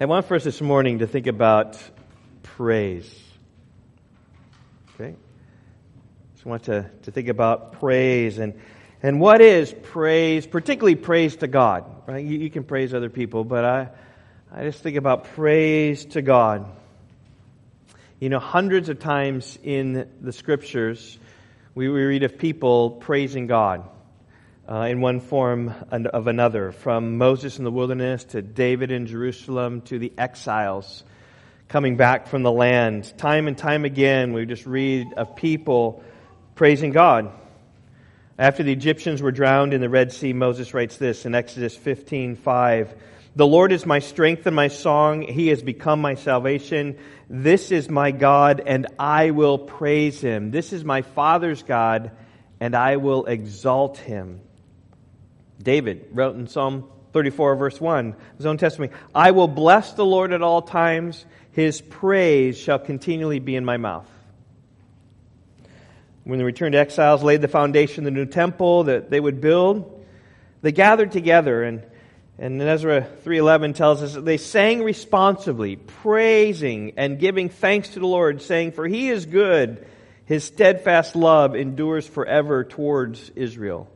I want for us this morning to think about praise. Okay? Just want to, to think about praise and, and what is praise, particularly praise to God. Right? You, you can praise other people, but I, I just think about praise to God. You know, hundreds of times in the scriptures, we, we read of people praising God uh, in one form of another, from Moses in the wilderness to David in Jerusalem to the exiles coming back from the land. Time and time again, we just read of people praising God. After the Egyptians were drowned in the Red Sea, Moses writes this in Exodus 15 5. The Lord is my strength and my song. He has become my salvation. This is my God, and I will praise him. This is my Father's God, and I will exalt him. David wrote in Psalm 34, verse 1, his own testimony I will bless the Lord at all times, his praise shall continually be in my mouth. When the returned exiles laid the foundation of the new temple that they would build, they gathered together and and Ezra 3:11 tells us that they sang responsively, praising and giving thanks to the Lord, saying, "For he is good; his steadfast love endures forever towards Israel."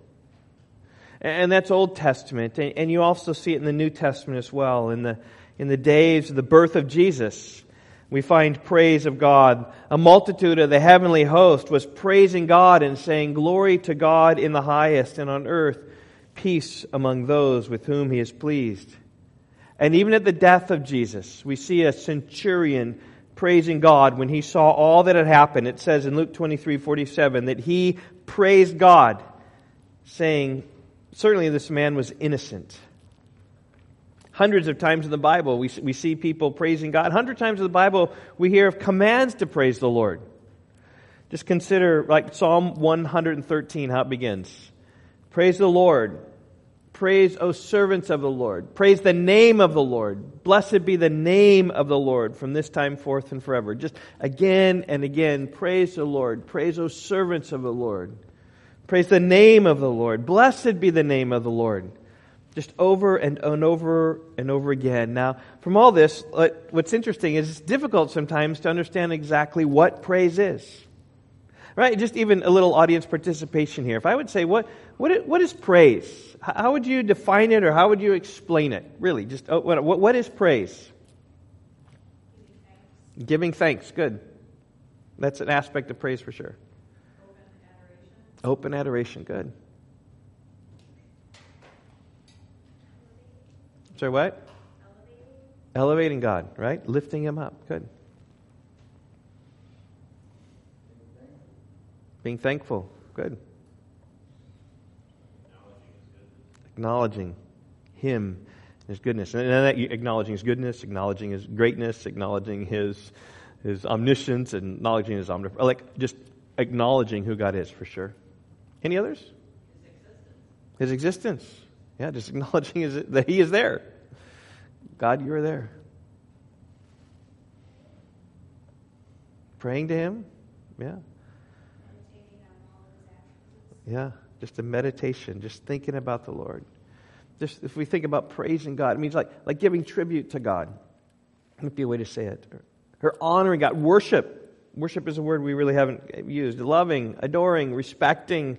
And that's Old Testament. And you also see it in the New Testament as well. In the, in the days of the birth of Jesus, we find praise of God. A multitude of the heavenly host was praising God and saying, Glory to God in the highest, and on earth, peace among those with whom he is pleased. And even at the death of Jesus, we see a centurion praising God when he saw all that had happened. It says in Luke 23 47 that he praised God, saying, Certainly, this man was innocent. Hundreds of times in the Bible, we, we see people praising God. Hundreds of times in the Bible, we hear of commands to praise the Lord. Just consider, like Psalm 113, how it begins Praise the Lord. Praise, O servants of the Lord. Praise the name of the Lord. Blessed be the name of the Lord from this time forth and forever. Just again and again, praise the Lord. Praise, O servants of the Lord. Praise the name of the Lord. Blessed be the name of the Lord. Just over and, over and over again. Now, from all this, uh, what's interesting is it's difficult sometimes to understand exactly what praise is. Right? Just even a little audience participation here. If I would say, what, what, what is praise? How would you define it or how would you explain it? Really, just oh, what, what is praise? Giving thanks. Good. That's an aspect of praise for sure. Open adoration, good. Sorry, what? Elevating. Elevating God, right? Lifting Him up, good. Being thankful, good. Acknowledging Him, His goodness. And then acknowledging His goodness, acknowledging His greatness, acknowledging His, His omniscience, and acknowledging His omnipotence. Like just acknowledging who God is for sure. Any others? His existence. His existence. Yeah, just acknowledging his, that He is there. God, you are there. Praying to Him. Yeah. Yeah, just a meditation, just thinking about the Lord. Just if we think about praising God, it means like, like giving tribute to God. Might be a way to say it. Or, or honoring God. Worship Worship is a word we really haven't used. Loving, adoring, respecting,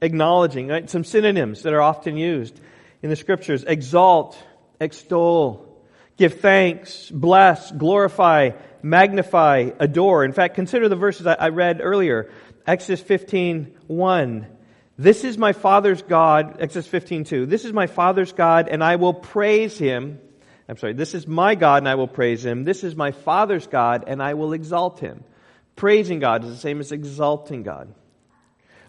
acknowledging. Right? Some synonyms that are often used in the scriptures exalt, extol, give thanks, bless, glorify, magnify, adore. In fact, consider the verses I read earlier. Exodus 15, 1. This is my Father's God, Exodus 15, 2. This is my Father's God, and I will praise him. I'm sorry, this is my God, and I will praise him. This is my Father's God, and I will exalt him. Praising God is the same as exalting God.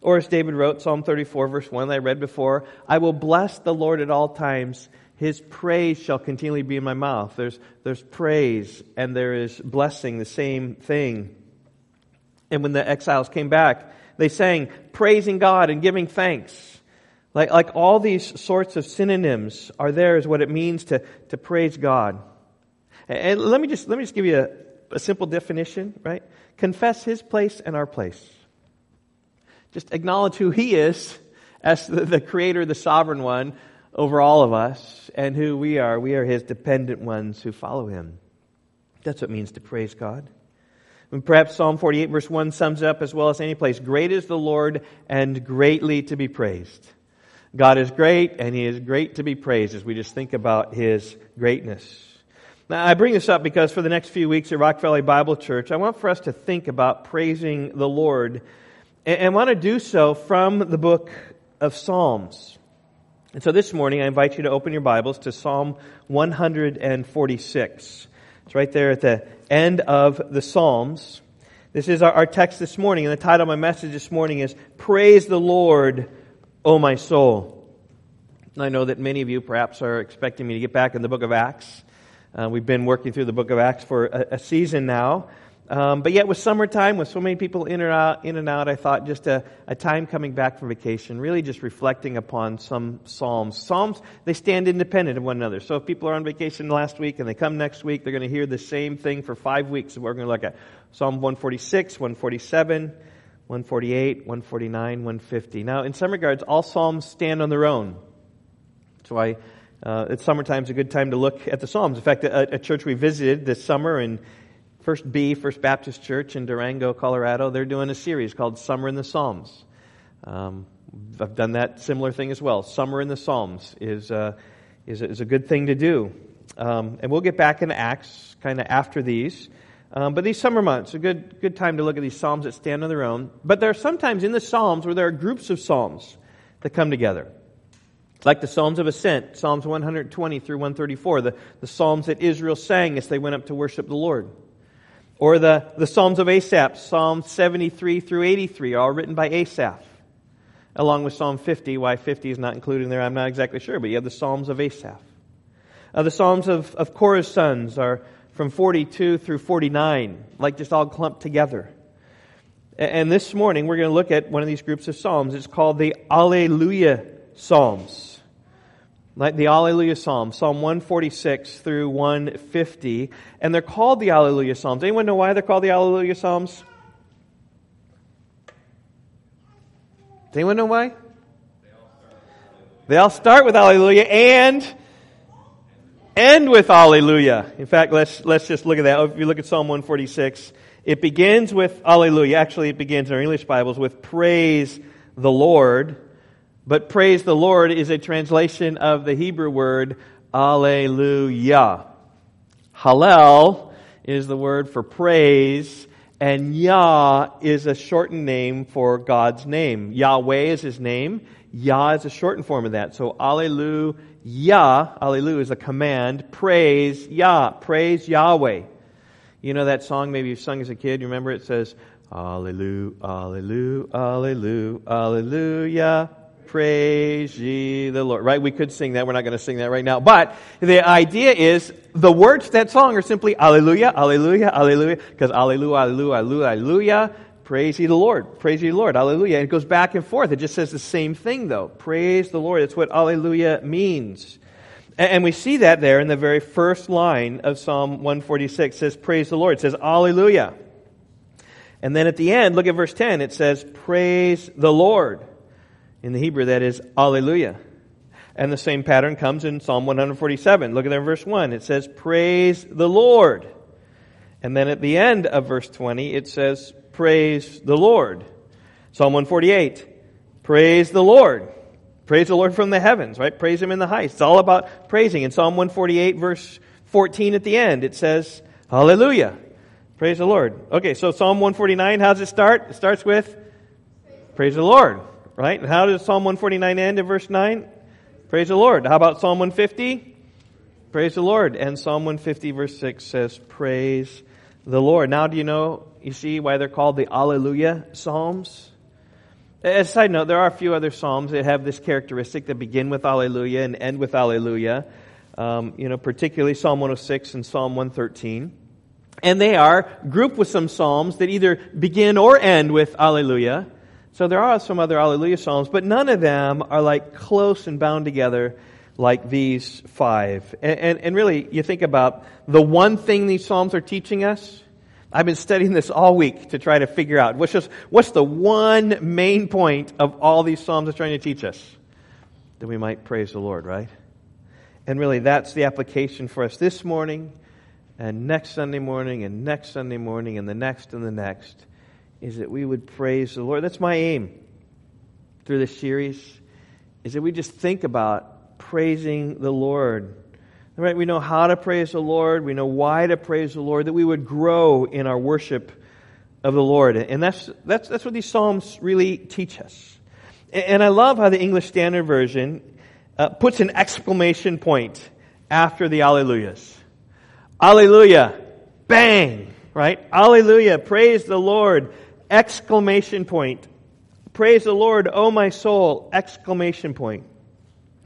Or as David wrote, Psalm 34, verse 1, that I read before, I will bless the Lord at all times. His praise shall continually be in my mouth. There's, there's praise and there is blessing, the same thing. And when the exiles came back, they sang praising God and giving thanks. Like, like all these sorts of synonyms are there is what it means to, to praise God. And let me just, let me just give you a, a simple definition, right? Confess his place and our place. Just acknowledge who he is as the, the creator, the sovereign one over all of us and who we are. We are his dependent ones who follow him. That's what it means to praise God. And perhaps Psalm 48 verse 1 sums up as well as any place. Great is the Lord and greatly to be praised. God is great and he is great to be praised as we just think about his greatness. Now, I bring this up because for the next few weeks at Rock Valley Bible Church, I want for us to think about praising the Lord and, and want to do so from the book of Psalms. And so this morning, I invite you to open your Bibles to Psalm 146. It's right there at the end of the Psalms. This is our, our text this morning, and the title of my message this morning is Praise the Lord, O my soul. I know that many of you perhaps are expecting me to get back in the book of Acts. Uh, we've been working through the book of Acts for a, a season now. Um, but yet, with summertime, with so many people in and out, in and out I thought just a, a, time coming back from vacation, really just reflecting upon some Psalms. Psalms, they stand independent of one another. So if people are on vacation last week and they come next week, they're going to hear the same thing for five weeks. We're going to look at Psalm 146, 147, 148, 149, 150. Now, in some regards, all Psalms stand on their own. So I, uh, it's summertime is a good time to look at the Psalms. In fact, a, a church we visited this summer in First B, First Baptist Church in Durango, Colorado, they're doing a series called Summer in the Psalms. Um, I've done that similar thing as well. Summer in the Psalms is, uh, is, is, a good thing to do. Um, and we'll get back into Acts kind of after these. Um, but these summer months, a good, good time to look at these Psalms that stand on their own. But there are sometimes in the Psalms where there are groups of Psalms that come together. Like the Psalms of Ascent, Psalms 120 through 134, the, the Psalms that Israel sang as they went up to worship the Lord. Or the, the Psalms of Asaph, Psalms 73 through 83, all written by Asaph. Along with Psalm 50. Why 50 is not included in there, I'm not exactly sure, but you have the Psalms of Asaph. Uh, the Psalms of, of Korah's sons are from 42 through 49, like just all clumped together. And this morning we're going to look at one of these groups of Psalms. It's called the Alleluia Psalms like the Alleluia Psalms, Psalm 146 through 150, and they're called the Alleluia Psalms. Anyone know why they're called the Alleluia Psalms? Does anyone know why? They all start with Alleluia and end with Alleluia. In fact, let's, let's just look at that. If you look at Psalm 146, it begins with Alleluia. Actually, it begins in our English Bibles with Praise the Lord. But praise the Lord is a translation of the Hebrew word Alleluia. Hallel is the word for praise, and Yah is a shortened name for God's name. Yahweh is his name. Yah is a shortened form of that. So Alleluia, Alleluia is a command. Praise Yah, praise Yahweh. You know that song maybe you sung as a kid? You remember it says, Alleluia, Alleluia, Alleluia, Alleluia praise ye the Lord. Right? We could sing that. We're not going to sing that right now. But the idea is the words to that song are simply Alleluia, Alleluia, Alleluia, because Alleluia, Alleluia, Alleluia, Alleluia. Praise ye the Lord. Praise ye the Lord. Alleluia. And it goes back and forth. It just says the same thing though. Praise the Lord. That's what Alleluia means. And we see that there in the very first line of Psalm 146 it says, Praise the Lord. It says, Alleluia. And then at the end, look at verse 10. It says, Praise the Lord. In the Hebrew, that is Alleluia. And the same pattern comes in Psalm 147. Look at there in verse 1. It says, Praise the Lord. And then at the end of verse 20, it says, Praise the Lord. Psalm 148. Praise the Lord. Praise the Lord from the heavens, right? Praise Him in the heights. It's all about praising. In Psalm 148, verse 14 at the end, it says, Hallelujah. Praise the Lord. Okay, so Psalm 149, how does it start? It starts with, Praise the Lord right? And how does Psalm 149 end in verse 9? Praise the Lord. How about Psalm 150? Praise the Lord. And Psalm 150 verse 6 says, Praise the Lord. Now do you know, you see why they're called the Alleluia Psalms? As a side note, there are a few other Psalms that have this characteristic that begin with Alleluia and end with Alleluia. Um, you know, particularly Psalm 106 and Psalm 113. And they are grouped with some Psalms that either begin or end with Alleluia. So there are some other Alleluia Psalms, but none of them are like close and bound together like these five. And, and, and, really, you think about the one thing these Psalms are teaching us. I've been studying this all week to try to figure out what's just, what's the one main point of all these Psalms are trying to teach us? that we might praise the Lord, right? And really, that's the application for us this morning, and next Sunday morning, and next Sunday morning, and the next and the next, is that we would praise the Lord. That's my aim through this series, is that we just think about praising the Lord. Right? We know how to praise the Lord, we know why to praise the Lord, that we would grow in our worship of the Lord. And that's, that's, that's what these Psalms really teach us. And I love how the English Standard Version uh, puts an exclamation point after the Alleluias. Alleluia! Bang! Right? Alleluia! Praise the Lord! Exclamation point. Praise the Lord, O my soul! Exclamation point.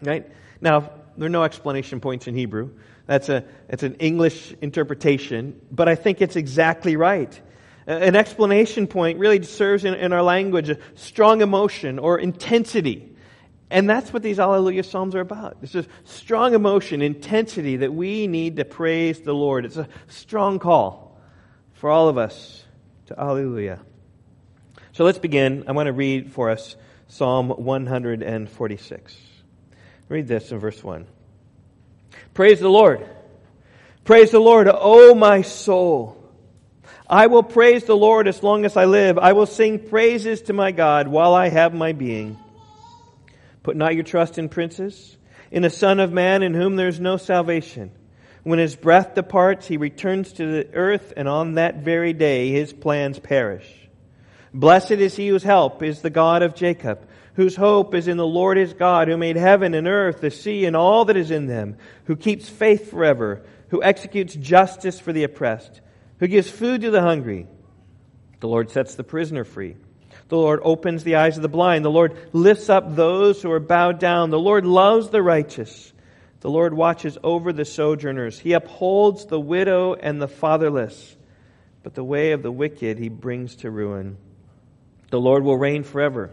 Right? Now, there are no explanation points in Hebrew. That's a, it's an English interpretation, but I think it's exactly right. An explanation point really serves in, in our language a strong emotion or intensity. And that's what these Alleluia Psalms are about. It's a strong emotion, intensity that we need to praise the Lord. It's a strong call for all of us to Alleluia. So let's begin. I want to read for us Psalm 146. Read this in verse 1. Praise the Lord. Praise the Lord, O my soul. I will praise the Lord as long as I live. I will sing praises to my God while I have my being. Put not your trust in princes, in a son of man in whom there is no salvation. When his breath departs, he returns to the earth, and on that very day his plans perish. Blessed is he whose help is the God of Jacob, whose hope is in the Lord his God, who made heaven and earth, the sea, and all that is in them, who keeps faith forever, who executes justice for the oppressed who gives food to the hungry. The Lord sets the prisoner free. The Lord opens the eyes of the blind. The Lord lifts up those who are bowed down. The Lord loves the righteous. The Lord watches over the sojourners. He upholds the widow and the fatherless. But the way of the wicked he brings to ruin. The Lord will reign forever.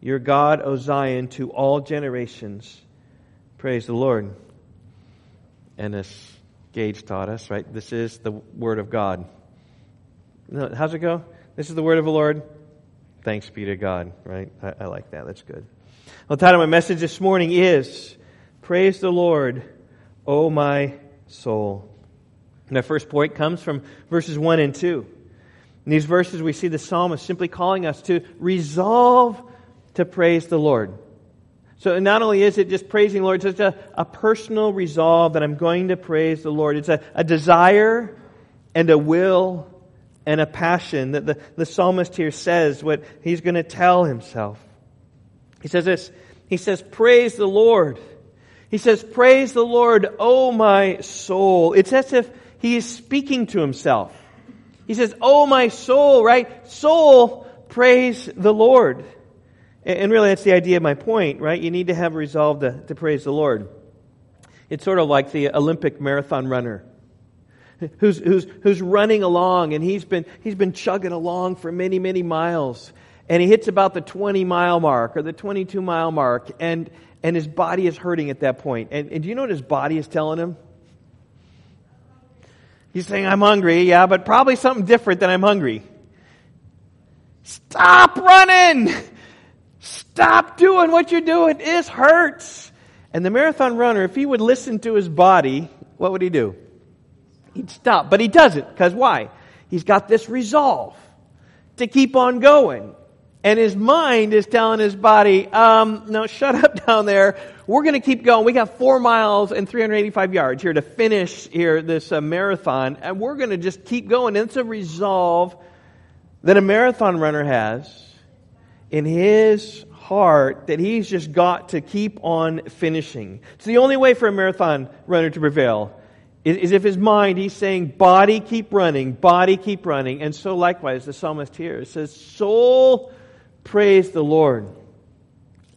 Your God, O Zion, to all generations. Praise the Lord. And as Gage taught us, right? This is the Word of God. How's it go? This is the Word of the Lord. Thanks be to God, right? I, I like that. That's good. Well, title of my message this morning is Praise the Lord, O my soul. And our first point comes from verses 1 and 2. In these verses, we see the psalmist simply calling us to resolve to praise the Lord. So not only is it just praising the Lord, it's a, a personal resolve that I'm going to praise the Lord. It's a, a desire and a will and a passion that the, the psalmist here says what he's going to tell himself. He says this. He says, praise the Lord. He says, praise the Lord, O my soul. It's as if he is speaking to himself. He says, Oh my soul, right? Soul, praise the Lord. And really, that's the idea of my point, right? You need to have resolve to, to praise the Lord. It's sort of like the Olympic marathon runner who's, who's, who's running along and he's been, he's been chugging along for many, many miles. And he hits about the 20 mile mark or the 22 mile mark and, and his body is hurting at that point. And, and do you know what his body is telling him? He's saying, I'm hungry, yeah, but probably something different than I'm hungry. Stop running! Stop doing what you're doing. It hurts. And the marathon runner, if he would listen to his body, what would he do? He'd stop. But he doesn't. Because why? He's got this resolve to keep on going. And his mind is telling his body, um, no, shut up down there. We're going to keep going. We got four miles and 385 yards here to finish here this uh, marathon. And we're going to just keep going. And it's a resolve that a marathon runner has in his heart that he's just got to keep on finishing. It's the only way for a marathon runner to prevail is, if his mind, he's saying, body keep running, body keep running. And so likewise, the psalmist here says, soul praise the Lord.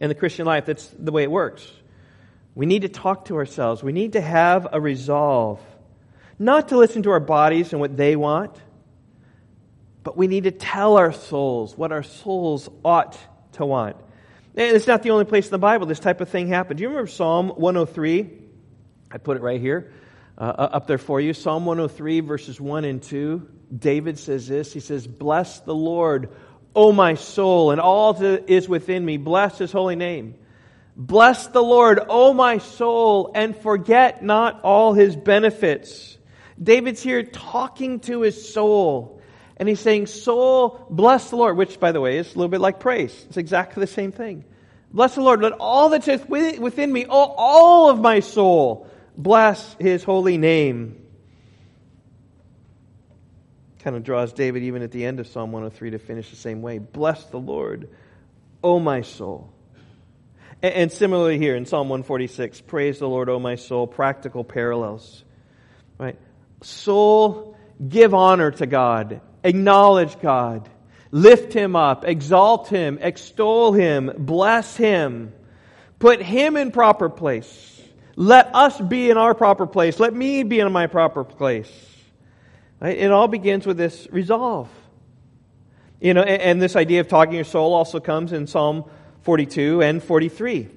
In the Christian life, that's the way it works. We need to talk to ourselves. We need to have a resolve. Not to listen to our bodies and what they want, but we need to tell our souls what our souls ought to want. And it's not the only place in the Bible this type of thing happened. Do you remember Psalm 103? I put it right here, uh, up there for you. Psalm 103, verses 1 and 2. David says this He says, Bless the Lord, O my soul, and all that is within me. Bless his holy name. Bless the Lord, O my soul, and forget not all his benefits. David's here talking to his soul. And he's saying, Soul, bless the Lord, which, by the way, is a little bit like praise. It's exactly the same thing. Bless the Lord. Let all that is within me, all of my soul, bless his holy name. Kind of draws David even at the end of Psalm 103 to finish the same way. Bless the Lord, O my soul. And, similarly here in Psalm 146, praise the Lord, O my soul, practical parallels. Right? Soul, give honor to God, acknowledge God Lift him up, exalt him, extol him, bless him, put him in proper place. Let us be in our proper place. Let me be in my proper place. Right? It all begins with this resolve. You know, and, and this idea of talking your soul also comes in Psalm 42 and 43. In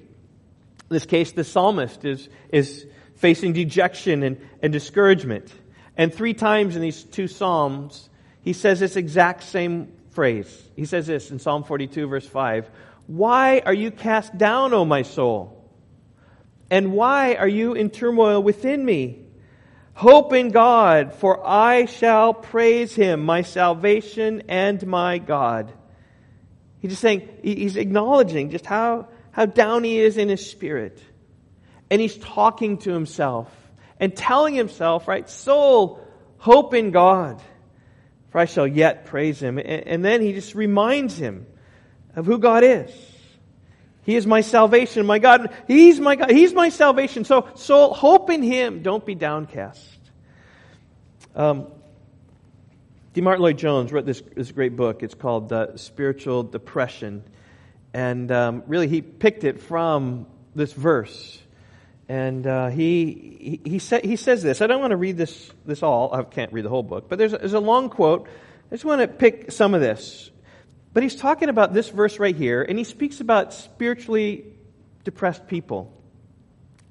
this case, the psalmist is, is facing dejection and, and discouragement. And three times in these two psalms, he says this exact same phrase. He says this in Psalm 42, verse 5 Why are you cast down, O my soul? And why are you in turmoil within me? Hope in God, for I shall praise him, my salvation and my God. He's just saying, he's acknowledging just how, how down he is in his spirit. And he's talking to himself and telling himself, right, soul, hope in God for I shall yet praise him. And then he just reminds him of who God is. He is my salvation, my God. He's my God. He's my salvation. So, so hope in him. Don't be downcast. Um, D. Martyn Lloyd Jones wrote this, this great book. It's called uh, Spiritual Depression. And um, really, he picked it from this verse. And uh, he, he, he, sa- he says this. I don't want to read this, this all. I can't read the whole book. But there's a, there's a long quote. I just want to pick some of this. But he's talking about this verse right here, and he speaks about spiritually depressed people.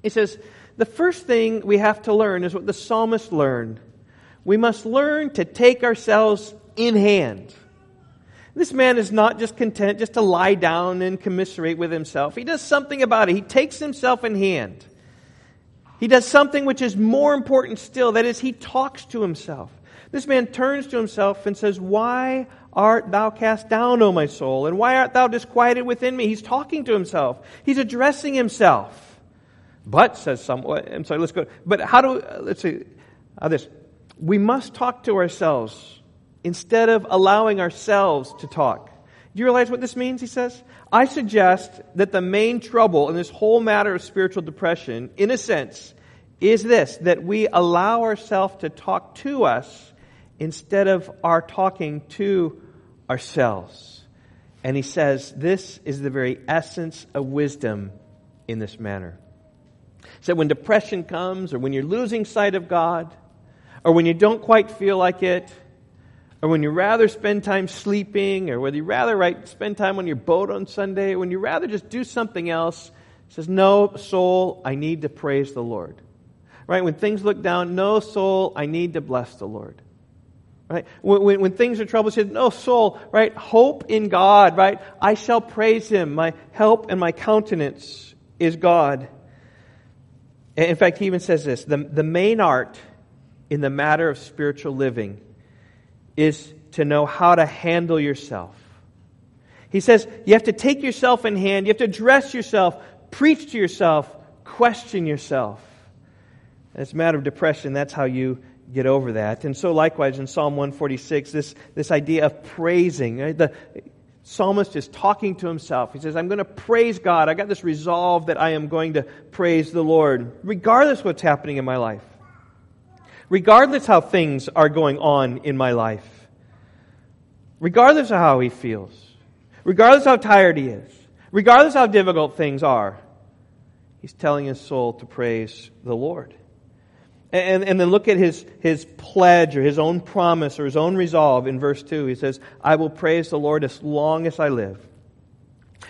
He says, The first thing we have to learn is what the psalmist learned. We must learn to take ourselves in hand. This man is not just content just to lie down and commiserate with himself. He does something about it. He takes himself in hand. He does something which is more important still. That is, he talks to himself. This man turns to himself and says, Why art thou cast down, O my soul? And why art thou disquieted within me? He's talking to himself. He's addressing himself. But, says someone, oh, I'm sorry, let's go. But how do, uh, let's see, how this. We must talk to ourselves instead of allowing ourselves to talk. Do you realize what this means? He says. I suggest that the main trouble in this whole matter of spiritual depression, in a sense, is this that we allow ourselves to talk to us instead of our talking to ourselves. And he says this is the very essence of wisdom in this manner. So when depression comes, or when you're losing sight of God, or when you don't quite feel like it, or when you rather spend time sleeping, or whether you rather spend time on your boat on Sunday, or when you rather just do something else, says, No, soul, I need to praise the Lord. Right? When things look down, no, soul, I need to bless the Lord. Right? When, when, when things are troubled, says, No, soul, right? Hope in God, right? I shall praise Him. My help and my countenance is God. In fact, he even says this the, the main art in the matter of spiritual living is to know how to handle yourself. He says you have to take yourself in hand, you have to dress yourself, preach to yourself, question yourself. As a matter of depression, that's how you get over that. And so, likewise, in Psalm 146, this, this idea of praising, right? the psalmist is talking to himself. He says, I'm going to praise God. I got this resolve that I am going to praise the Lord, regardless what's happening in my life regardless how things are going on in my life, regardless of how he feels, regardless how tired he is, regardless how difficult things are, he's telling his soul to praise the Lord. And, and then look at his, his pledge or his own promise or his own resolve in verse 2. He says, I will praise the Lord as long as I live.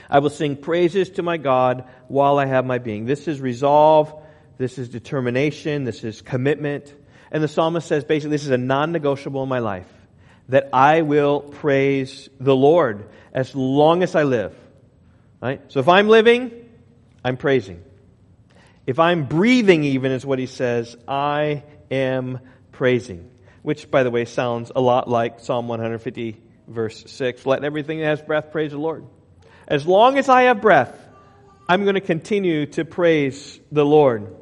I will sing praises to my God while I have my being. This is resolve. This is determination. This is commitment. And the psalmist says basically, this is a non negotiable in my life that I will praise the Lord as long as I live. Right? So if I'm living, I'm praising. If I'm breathing, even, is what he says, I am praising. Which, by the way, sounds a lot like Psalm 150, verse 6. Let everything that has breath praise the Lord. As long as I have breath, I'm going to continue to praise the Lord.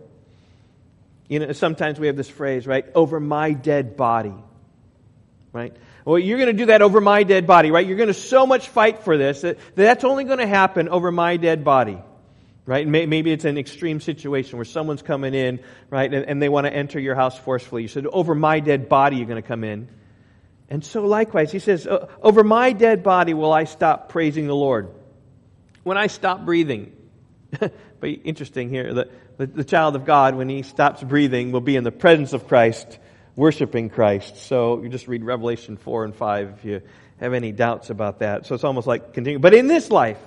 You know, sometimes we have this phrase, right? Over my dead body. Right? Well, you're going to do that over my dead body, right? You're going to so much fight for this that that's only going to happen over my dead body. Right? Maybe it's an extreme situation where someone's coming in, right, and, they want to enter your house forcefully. You said, over my dead body, you're going to come in. And so likewise, he says, over my dead body will I stop praising the Lord. When I stop breathing, but interesting here, the, the, the, child of God, when he stops breathing, will be in the presence of Christ, worshiping Christ. So you just read Revelation 4 and 5 if you have any doubts about that. So it's almost like continue. But in this life,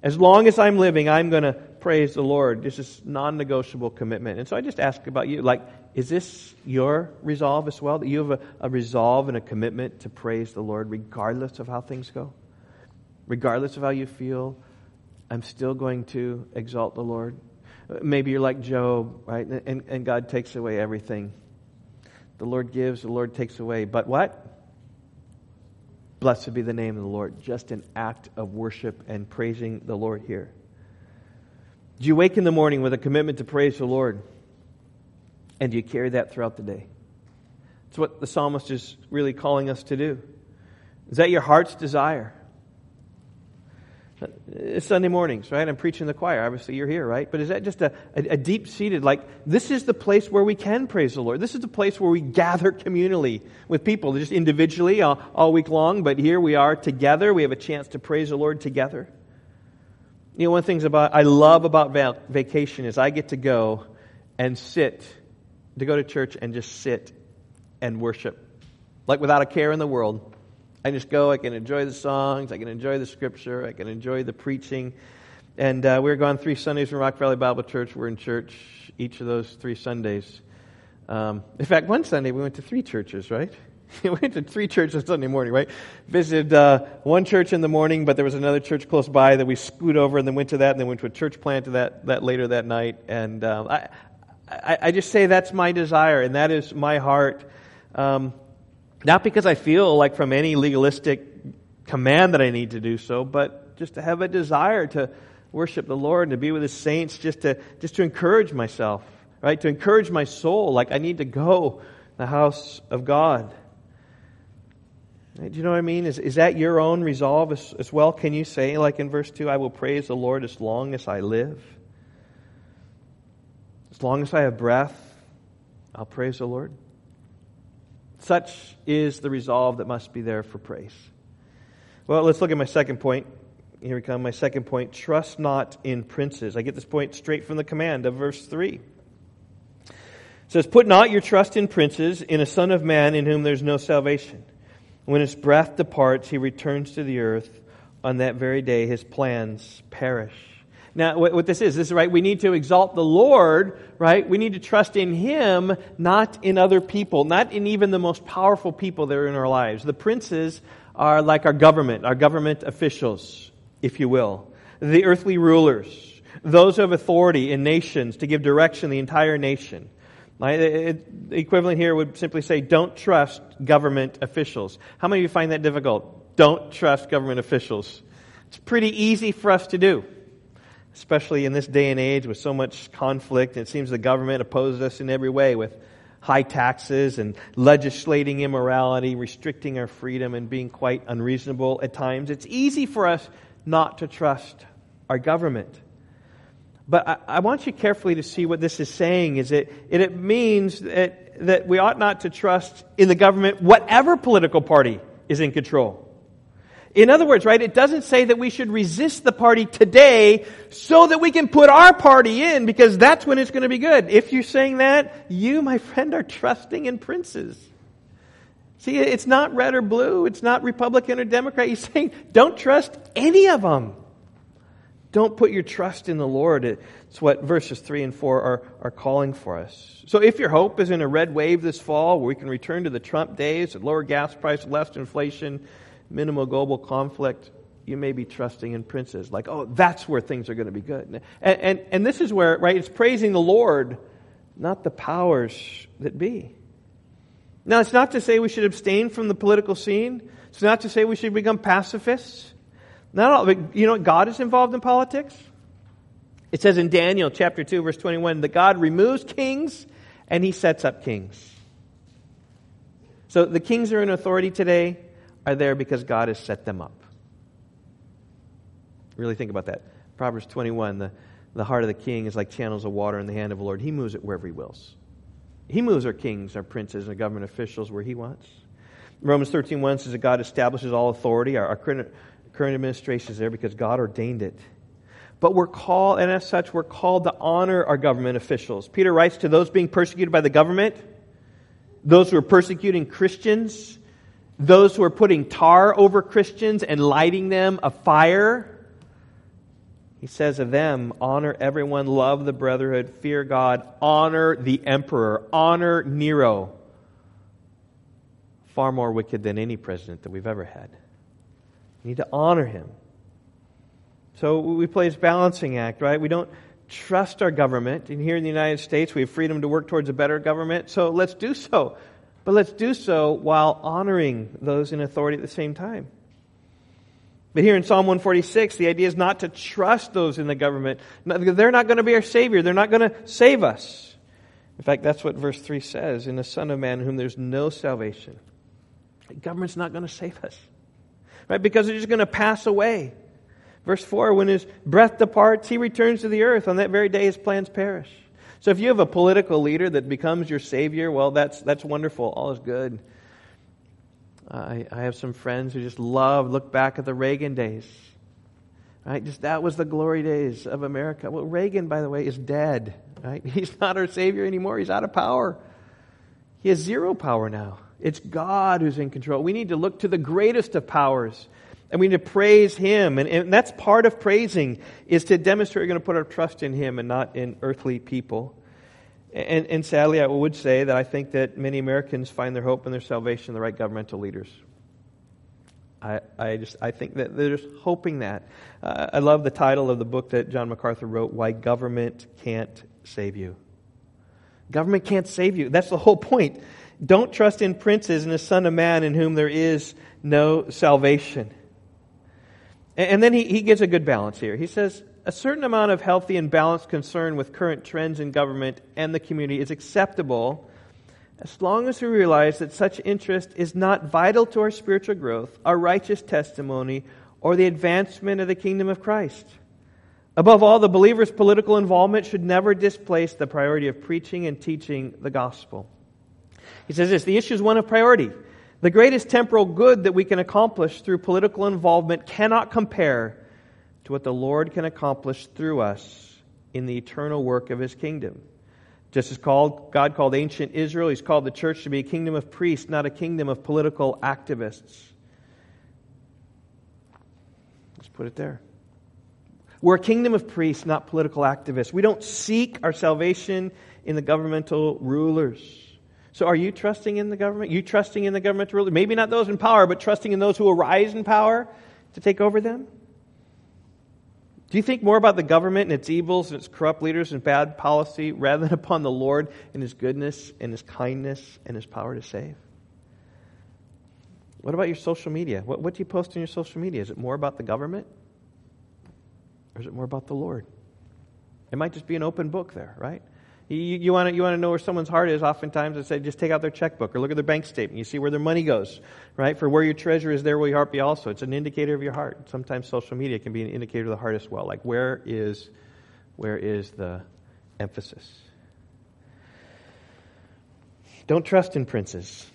as long as I'm living, I'm going to praise the Lord. This is non-negotiable commitment. And so I just ask about you, like, is this your resolve as well? That you have a, a resolve and a commitment to praise the Lord regardless of how things go? Regardless of how you feel, I'm still going to exalt the Lord. Maybe you're like Job, right? And, and God takes away everything. The Lord gives, the Lord takes away. But what? Blessed be the name of the Lord. Just an act of worship and praising the Lord here. Do you wake in the morning with a commitment to praise the Lord? And do you carry that throughout the day? That's what the psalmist is really calling us to do. Is that your heart's desire? It's Sunday mornings, right? I'm preaching the choir. Obviously, you're here, right? But is that just a, a, a deep seated, like, this is the place where we can praise the Lord. This is the place where we gather communally with people, just individually all, all week long, but here we are together. We have a chance to praise the Lord together. You know, one of the things about, I love about vacation is I get to go and sit, to go to church and just sit and worship. Like without a care in the world. I just go, I can enjoy the songs, I can enjoy the scripture, I can enjoy the preaching. And uh, we are gone three Sundays from Rock Valley Bible Church. We're in church each of those three Sundays. Um, in fact, one Sunday we went to three churches, right? we went to three churches Sunday morning, right? Visited uh, one church in the morning, but there was another church close by that we scoot over and then went to that, and then went to a church plant that, that later that night. And um, I, I, I, just say that's my desire, and that is my heart. Um, not because I feel like from any legalistic command that I need to do so, but just to have a desire to worship the Lord and to be with His saints, just to, just to encourage myself, right? To encourage my soul, like I need to go the house of God. Do you know what I mean? Is, is that your own resolve as, as well? Can you say, like in verse 2, I will praise the Lord as long as I live? As long as I have breath, I'll praise the Lord. Such is the resolve that must be there for praise. Well, let's look at my second point. Here we come. My second point trust not in princes. I get this point straight from the command of verse 3. It says, Put not your trust in princes, in a son of man in whom there's no salvation. When his breath departs, he returns to the earth. On that very day, his plans perish. Now, what, this is, this is right. We need to exalt the Lord, right? We need to trust in Him, not in other people, not in even the most powerful people that are in our lives. The princes are like our government, our government officials, if you will, the earthly rulers, those who have authority in nations to give direction the entire nation. The equivalent here would simply say, don't trust government officials. How many of you find that difficult? Don't trust government officials. It's pretty easy for us to do especially in this day and age with so much conflict. It seems the government opposes us in every way with high taxes and legislating immorality, restricting our freedom, and being quite unreasonable at times. It's easy for us not to trust our government. But I, I want you carefully to see what this is saying is it, it, it means that, that we ought not to trust in the government, whatever political party is in control. In other words, right, it doesn't say that we should resist the party today so that we can put our party in because that's when it's going to be good. If you're saying that, you, my friend, are trusting in princes. See, it's not red or blue. It's not Republican or Democrat. He's saying don't trust any of them. Don't put your trust in the Lord. It's what verses 3 and 4 are, are calling for us. So if your hope is in a red wave this fall where we can return to the Trump days, at lower gas price, less inflation, minimal global conflict. you may be trusting in princes. Like, oh, that's where things are going to be good. And, and, and this is where, right, it's praising the Lord, not the powers that be. Now, it's not to say we should abstain from the political scene. It's not to say we should become pacifists. Not all, but you know, what God is involved in politics. It says in Daniel chapter 2, verse 21, that God removes kings and he sets up kings. So the kings that are in authority today are there because God has set them up. Really think about that. Proverbs 21, the, the heart of the king is like channels of water in the hand of the Lord. He moves it wherever he wills. He moves our kings, our princes, and our government officials where he wants. Romans 13, 1 says that God establishes all authority. Our, our current, administration is there because God ordained it. But we're called, and as such, we're called to honor our government officials. Peter writes to those being persecuted by the government, those who are persecuting Christians, those who are putting tar over Christians and lighting them a fire. He says of them, honor everyone, love the brotherhood, fear God, honor the emperor, honor Nero. Far more wicked than any president that we've ever had. We need to honor him. So we play this balancing act, right? We don't trust our government. And here in the United States, we have freedom to work towards a better government. So let's do so. But let's do so while honoring those in authority at the same time. But here in Psalm 146, the idea is not to trust those in the government. They're not going to be our Savior. They're not going to save us. In fact, that's what verse 3 says in the Son of Man, whom there's no salvation. The government's not going to save us. Right? Because they're just going to pass away. Verse 4 When his breath departs, he returns to the earth. On that very day, his plans perish. So if you have a political leader that becomes your savior, well, that's, that's wonderful. All is good. I, I have some friends who just love, look back at the Reagan days. Right? Just that was the glory days of America. Well, Reagan, by the way, is dead. Right? He's not our savior anymore. He's out of power. He has zero power now. It's God who's in control. We need to look to the greatest of powers and we need to praise Him. And, and that's part of praising, is to demonstrate we're going to put our trust in Him and not in earthly people. And, and sadly, I would say that I think that many Americans find their hope and their salvation in the right governmental leaders. I, I just I think that they're just hoping that. Uh, I love the title of the book that John MacArthur wrote, Why Government Can't Save You. Government can't save you. That's the whole point. Don't trust in princes and the Son of Man in whom there is no salvation. And then he, he gives a good balance here. He says, a certain amount of healthy and balanced concern with current trends in government and the community is acceptable as long as we realize that such interest is not vital to our spiritual growth, our righteous testimony, or the advancement of the kingdom of Christ. Above all, the believer's political involvement should never displace the priority of preaching and teaching the gospel. He says this the issue is one of priority. The greatest temporal good that we can accomplish through political involvement cannot compare to what the Lord can accomplish through us in the eternal work of his kingdom. Just as called, God called ancient Israel, he's called the church to be a kingdom of priests, not a kingdom of political activists. Let's put it there. We're a kingdom of priests, not political activists. We don't seek our salvation in the governmental rulers. So are you trusting in the government? You trusting in the government to rule? Maybe not those in power, but trusting in those who arise in power to take over them? Do you think more about the government and its evils and its corrupt leaders and bad policy rather than upon the Lord and His goodness and His kindness and His power to save? What about your social media? What, what do you post on your social media? Is it more about the government? Or is it more about the Lord? It might just be an open book there, right? You, you want to know where someone's heart is. Oftentimes, I say just take out their checkbook or look at their bank statement. You see where their money goes, right? For where your treasure is, there will your heart be also. It's an indicator of your heart. Sometimes social media can be an indicator of the heart as well. Like where is where is the emphasis? Don't trust in princes.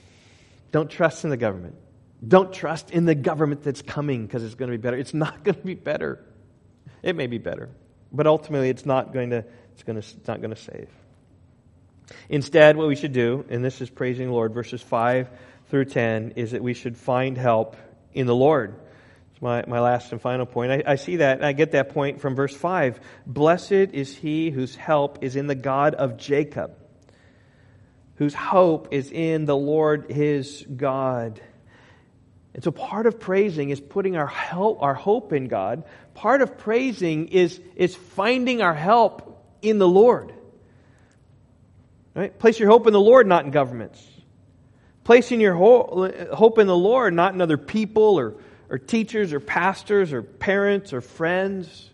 Don't trust in the government. Don't trust in the government that's coming because it's going to be better. It's not going to be better. It may be better, but ultimately, it's not going to. It's, going to, it's not going to save. Instead, what we should do, and this is praising the Lord, verses 5 through 10, is that we should find help in the Lord. It's my, my last and final point. I, I see that, I get that point from verse 5. Blessed is he whose help is in the God of Jacob, whose hope is in the Lord his God. And so part of praising is putting our help, our hope in God. Part of praising is, is finding our help in the Lord. Right? Place your hope in the Lord, not in governments. Placing your hope in the Lord, not in other people or, or teachers or pastors or parents or friends.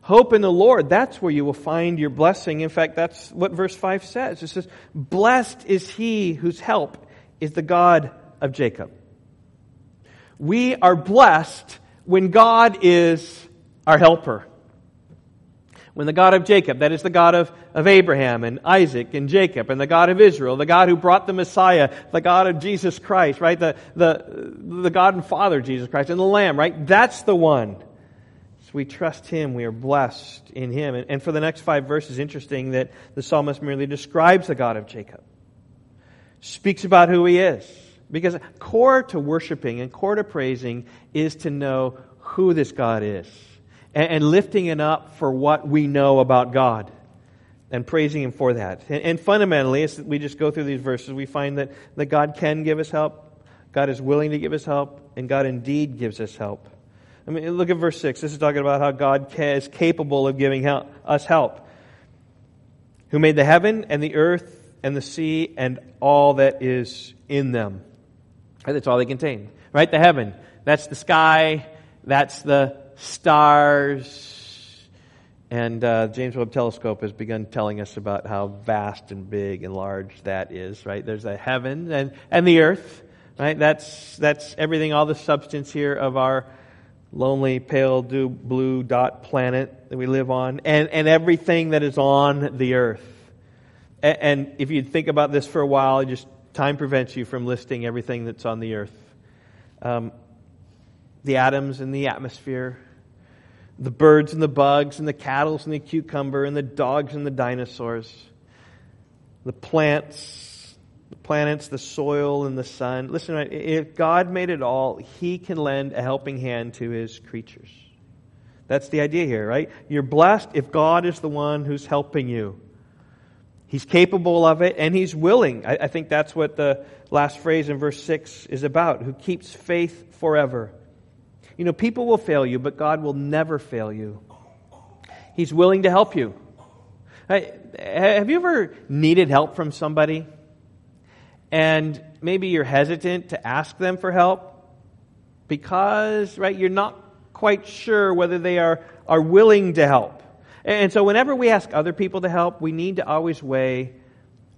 Hope in the Lord, that's where you will find your blessing. In fact, that's what verse 5 says. It says, Blessed is he whose help is the God of Jacob. We are blessed when God is our helper. When the God of Jacob, that is the God of, of Abraham and Isaac and Jacob, and the God of Israel, the God who brought the Messiah, the God of Jesus Christ, right? The, the, the God and Father Jesus Christ, and the Lamb, right? That's the one So we trust Him. We are blessed in Him. And, and for the next five verses, interesting that the psalmist merely describes the God of Jacob, speaks about who He is. Because core to worshiping and core to praising is to know who this God is and, and lifting it up for what we know about God and praising Him for that. And, and fundamentally, as we just go through these verses, we find that, that God can give us help, God is willing to give us help, and God indeed gives us help. I mean, look at verse 6. This is talking about how God is capable of giving help, us help. Who made the heaven and the earth and the sea and all that is in them. That's all they contain. Right? The heaven. That's the sky. That's the stars. And uh, James Webb Telescope has begun telling us about how vast and big and large that is. Right? There's the heaven and, and the earth. Right? That's, that's everything, all the substance here of our lonely, pale blue dot planet that we live on, and, and everything that is on the earth. And, and if you think about this for a while, just time prevents you from listing everything that's on the earth. Um, the atoms in the atmosphere, the birds and the bugs, and the cattle and the cucumber, and the dogs and the dinosaurs, the plants, the planets, the soil, and the sun. Listen, if God made it all, He can lend a helping hand to His creatures. That's the idea here, right? You're blessed if God is the one who's helping you. He's capable of it and He's willing. I, I think that's what the last phrase in verse 6 is about who keeps faith forever. You know, people will fail you, but God will never fail you. He's willing to help you. Have you ever needed help from somebody? and maybe you're hesitant to ask them for help because, right, you're not quite sure whether they are, are willing to help. And so whenever we ask other people to help, we need to always weigh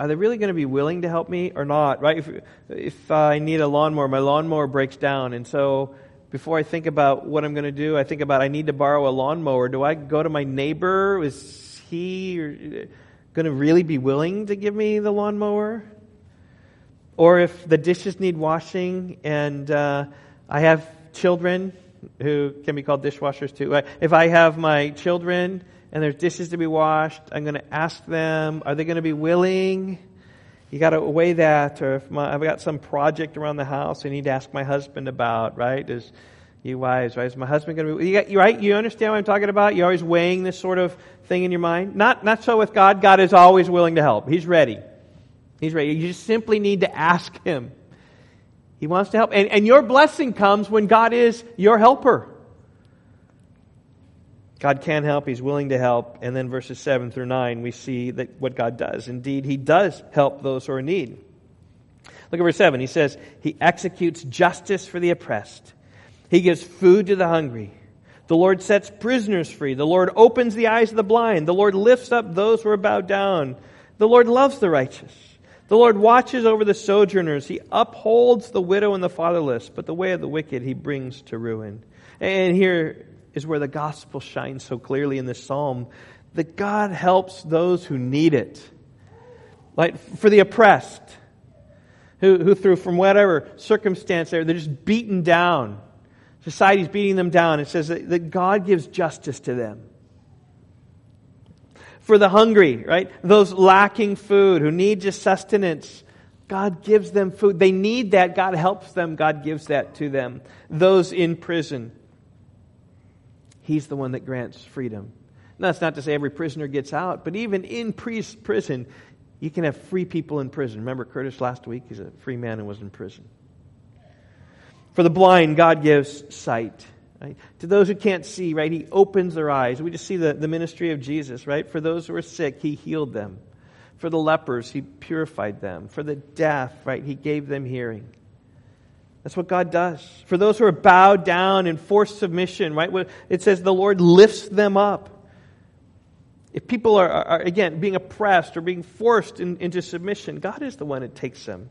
are they really going to be willing to help me or not, right? If, if I need a lawnmower, my lawnmower breaks down. And so before I think about what I'm going to do, I think about I need to borrow a lawnmower. Do I go to my neighbor? Is he going to really be willing to give me the lawnmower? Or if the dishes need washing and uh, I have children who can be called dishwashers too. If I have my children and there's dishes to be washed, I'm going to ask them, are they going to be willing? You got to weigh that. Or if my, I've got some project around the house I need to ask my husband about, right? Is you wives, right? Is my husband going to be, you got, right? You understand what I'm talking about? You're always weighing this sort of thing in your mind. Not, not so with God. God is always willing to help. He's ready. He's ready. You just simply need to ask Him. He wants to help. And, and your blessing comes when God is your helper. God can help. He's willing to help. And then verses 7 through 9, we see that what God does. Indeed, He does help those who are in need. Look at verse 7. He says, He executes justice for the oppressed, He gives food to the hungry. The Lord sets prisoners free. The Lord opens the eyes of the blind. The Lord lifts up those who are bowed down. The Lord loves the righteous. The Lord watches over the sojourners. He upholds the widow and the fatherless, but the way of the wicked he brings to ruin. And here is where the gospel shines so clearly in this psalm that God helps those who need it. Like for the oppressed, who, who through from whatever circumstance they're, they're just beaten down. Society's beating them down. It says that, that God gives justice to them for the hungry, right? Those lacking food who need just sustenance. God gives them food. They need that. God helps them. God gives that to them. Those in prison. He's the one that grants freedom. Now, that's not to say every prisoner gets out, but even in prison, you can have free people in prison. Remember Curtis last week? He's a free man who was in prison. For the blind, God gives sight. Right? To those who can't see, right, He opens their eyes. We just see the, the ministry of Jesus, right? For those who are sick, He healed them. For the lepers, He purified them. For the deaf, right, He gave them hearing. That's what God does. For those who are bowed down in forced submission, right? It says the Lord lifts them up. If people are, are again, being oppressed or being forced in, into submission, God is the one that takes them,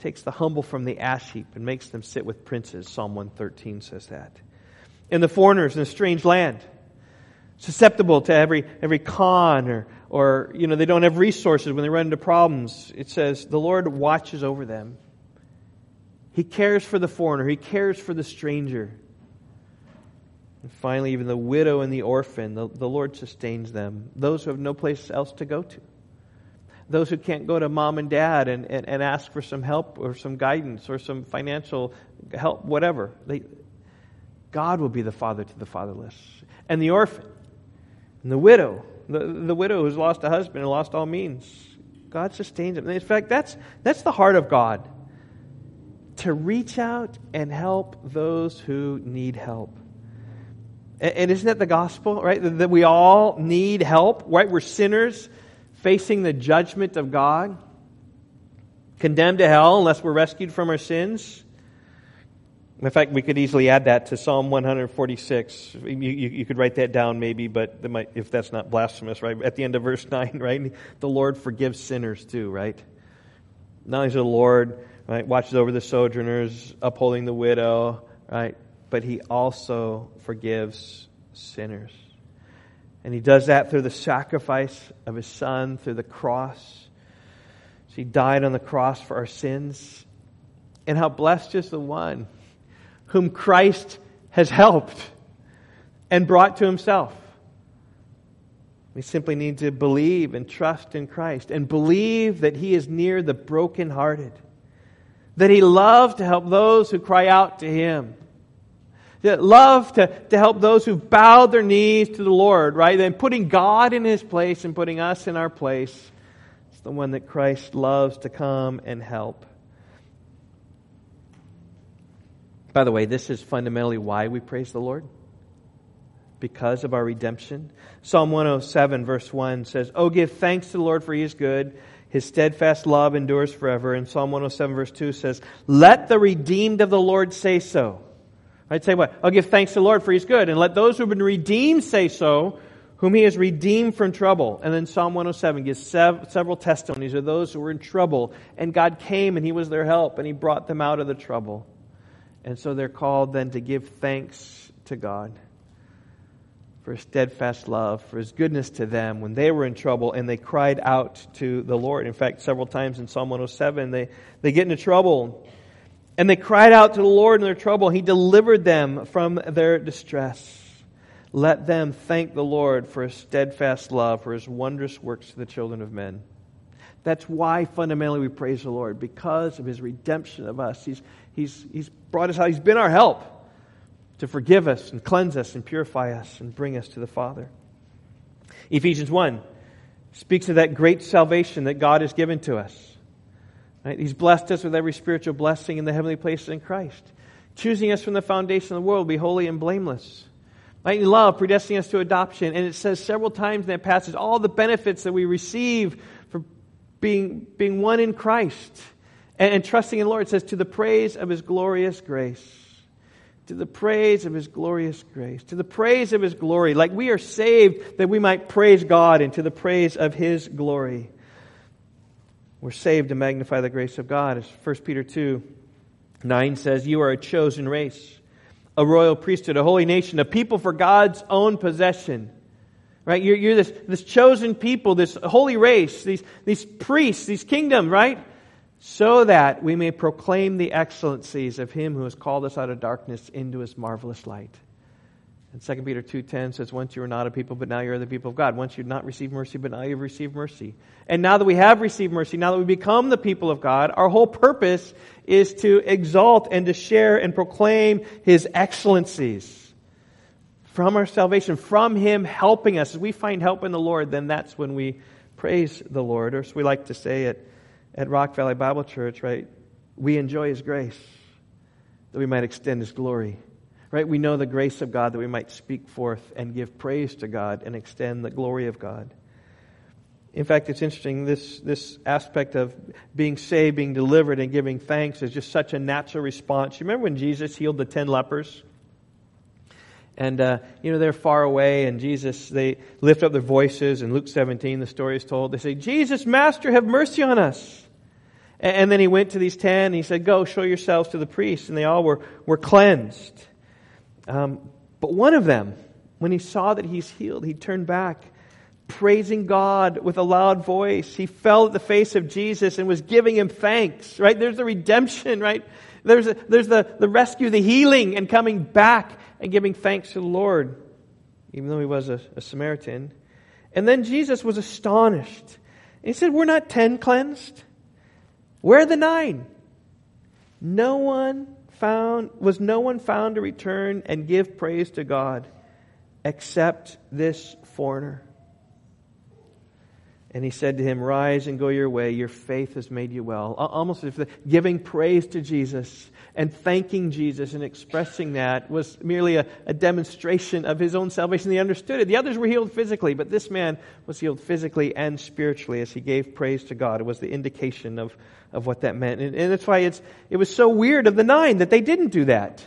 takes the humble from the ash heap and makes them sit with princes. Psalm 113 says that. And the foreigners in a strange land, susceptible to every, every con or, or, you know, they don't have resources when they run into problems. It says the Lord watches over them. He cares for the foreigner. He cares for the stranger. And finally, even the widow and the orphan, the, the Lord sustains them. Those who have no place else to go to. Those who can't go to mom and dad and, and, and ask for some help or some guidance or some financial help, whatever. They, God will be the father to the fatherless. And the orphan and the widow, the, the widow who's lost a husband and lost all means. God sustains them. In fact, that's, that's the heart of God to reach out and help those who need help. And isn't that the gospel, right? That we all need help, right? We're sinners facing the judgment of God, condemned to hell unless we're rescued from our sins. In fact, we could easily add that to Psalm 146. You, you, you could write that down maybe, but might, if that's not blasphemous, right? At the end of verse 9, right? The Lord forgives sinners too, right? Not only is the Lord, right, watches over the sojourners, upholding the widow, right? but he also forgives sinners. And he does that through the sacrifice of his son, through the cross. So he died on the cross for our sins. And how blessed is the one whom Christ has helped and brought to himself. We simply need to believe and trust in Christ and believe that he is near the brokenhearted, that he loves to help those who cry out to him that love to, to help those who've bowed their knees to the Lord, right? And putting God in his place and putting us in our place. It's the one that Christ loves to come and help. By the way, this is fundamentally why we praise the Lord. Because of our redemption. Psalm 107, verse 1 says, Oh, give thanks to the Lord for he is good. His steadfast love endures forever. And Psalm 107, verse 2 says, Let the redeemed of the Lord say so. I'd say what? I'll give thanks to the Lord for he's good. And let those who have been redeemed say so, whom he has redeemed from trouble. And then Psalm 107 gives sev- several testimonies of those who were in trouble. And God came and he was their help and he brought them out of the trouble. And so they're called then to give thanks to God for his steadfast love, for his goodness to them when they were in trouble and they cried out to the Lord. In fact, several times in Psalm 107, they, they get into trouble and they cried out to the Lord in their trouble. He delivered them from their distress. Let them thank the Lord for his steadfast love, for his wondrous works to the children of men. That's why fundamentally we praise the Lord, because of his redemption of us. He's, he's, he's brought us out, he's been our help to forgive us and cleanse us and purify us and bring us to the Father. Ephesians 1 speaks of that great salvation that God has given to us. Right? He's blessed us with every spiritual blessing in the heavenly places in Christ, choosing us from the foundation of the world to be holy and blameless. Right? In love, predestining us to adoption. And it says several times in that passage all the benefits that we receive for being, being one in Christ and, and trusting in the Lord. It says, to the praise of his glorious grace. To the praise of his glorious grace. To the praise of his glory. Like we are saved that we might praise God and to the praise of his glory. We're saved to magnify the grace of God. As 1 Peter 2 9 says, You are a chosen race, a royal priesthood, a holy nation, a people for God's own possession. Right? You're, you're this, this chosen people, this holy race, these, these priests, these kingdoms, right? So that we may proclaim the excellencies of him who has called us out of darkness into his marvelous light. And 2 Peter 2.10 says, Once you were not a people, but now you're the people of God. Once you'd not received mercy, but now you've received mercy. And now that we have received mercy, now that we become the people of God, our whole purpose is to exalt and to share and proclaim His excellencies. From our salvation, from Him helping us. As we find help in the Lord, then that's when we praise the Lord. Or as we like to say at, at Rock Valley Bible Church, right? We enjoy His grace. that we might extend His glory. Right? We know the grace of God that we might speak forth and give praise to God and extend the glory of God. In fact, it's interesting, this, this aspect of being saved, being delivered, and giving thanks is just such a natural response. You remember when Jesus healed the ten lepers? And, uh, you know, they're far away, and Jesus, they lift up their voices. In Luke 17, the story is told. They say, Jesus, Master, have mercy on us. And, then he went to these ten, and he said, Go, show yourselves to the priests. And they all were, were cleansed. Um, but one of them, when he saw that he's healed, he turned back, praising God with a loud voice. He fell at the face of Jesus and was giving him thanks, right? There's the redemption, right? There's, a, there's the, the rescue, the healing, and coming back and giving thanks to the Lord, even though he was a, a Samaritan. And then Jesus was astonished. He said, We're not ten cleansed. Where are the nine? No one found, was no one found to return and give praise to God except this foreigner. And he said to him, Rise and go your way. Your faith has made you well. Almost as if giving praise to Jesus and thanking Jesus and expressing that was merely a, a, demonstration of his own salvation. He understood it. The others were healed physically, but this man was healed physically and spiritually as he gave praise to God. It was the indication of, of what that meant. And, and that's why it's, it was so weird of the nine that they didn't do that.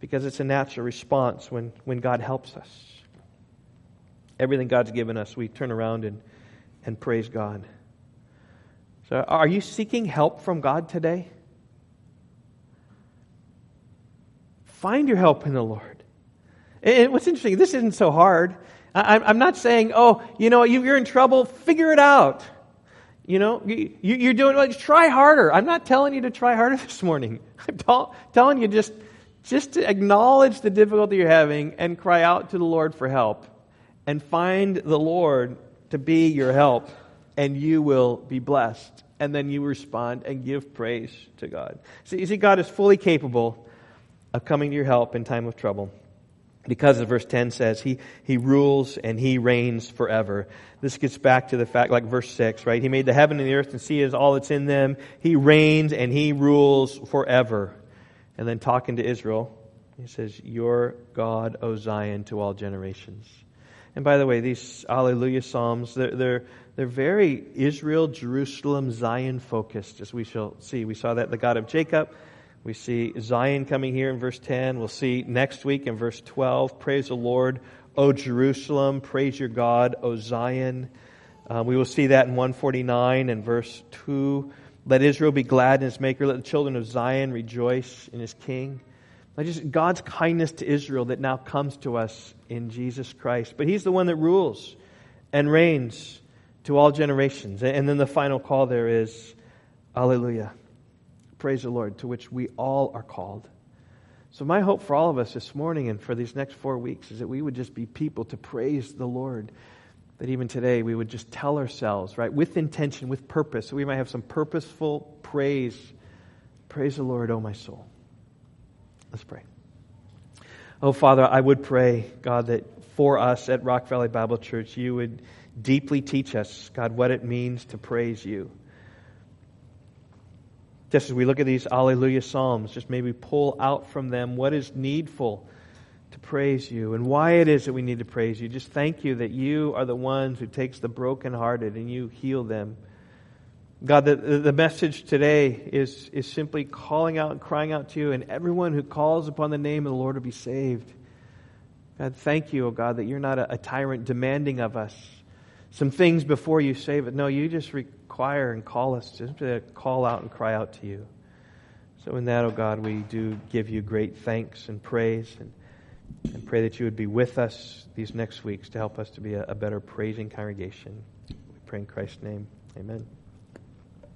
Because it's a natural response when, when God helps us. Everything God's given us, we turn around and, and praise God. So, are you seeking help from God today? Find your help in the Lord. And what's interesting, this isn't so hard. I'm not saying, oh, you know, you're in trouble, figure it out. You know, you're doing, like, try harder. I'm not telling you to try harder this morning. I'm telling you just, just to acknowledge the difficulty you're having and cry out to the Lord for help. And find the Lord to be your help, and you will be blessed. And then you respond and give praise to God. See, you see, God is fully capable of coming to your help in time of trouble. Because as verse 10 says he, he rules and he reigns forever. This gets back to the fact like verse 6 right? He made the heaven and the earth and sea is all that's in them. He reigns and he rules forever. And then talking to israel he says your god o zion to all generations. And by the way these alleluia psalms they're, they're, they're very israel jerusalem zion focused as we shall see. We saw that the god of jacob we see Zion coming here in verse 10. We'll see next week in verse 12. Praise the Lord, O Jerusalem. Praise your God, O Zion. Uh, we will see that in 149 and verse 2. Let Israel be glad in his maker. Let the children of Zion rejoice in his king. Just God's kindness to Israel that now comes to us in Jesus Christ. But he's the one that rules and reigns to all generations. And then the final call there is, Alleluia. Praise the Lord, to which we all are called. So, my hope for all of us this morning and for these next four weeks is that we would just be people to praise the Lord. That even today we would just tell ourselves, right, with intention, with purpose, so we might have some purposeful praise. Praise the Lord, O oh my soul. Let's pray. Oh, Father, I would pray, God, that for us at Rock Valley Bible Church, you would deeply teach us, God, what it means to praise you. Just as we look at these Alleluia Psalms, just maybe pull out from them what is needful to praise you and why it is that we need to praise you. Just thank you that you are the ones who takes the brokenhearted and you heal them. God, the, the message today is, is simply calling out and crying out to you, and everyone who calls upon the name of the Lord will be saved. God, thank you, oh God, that you're not a, a tyrant demanding of us some things before you save it. No, you just require and call us to call out and cry out to you. So, in that, oh God, we do give you great thanks and praise and, and pray that you would be with us these next weeks to help us to be a, a better praising congregation. We pray in Christ's name. Amen.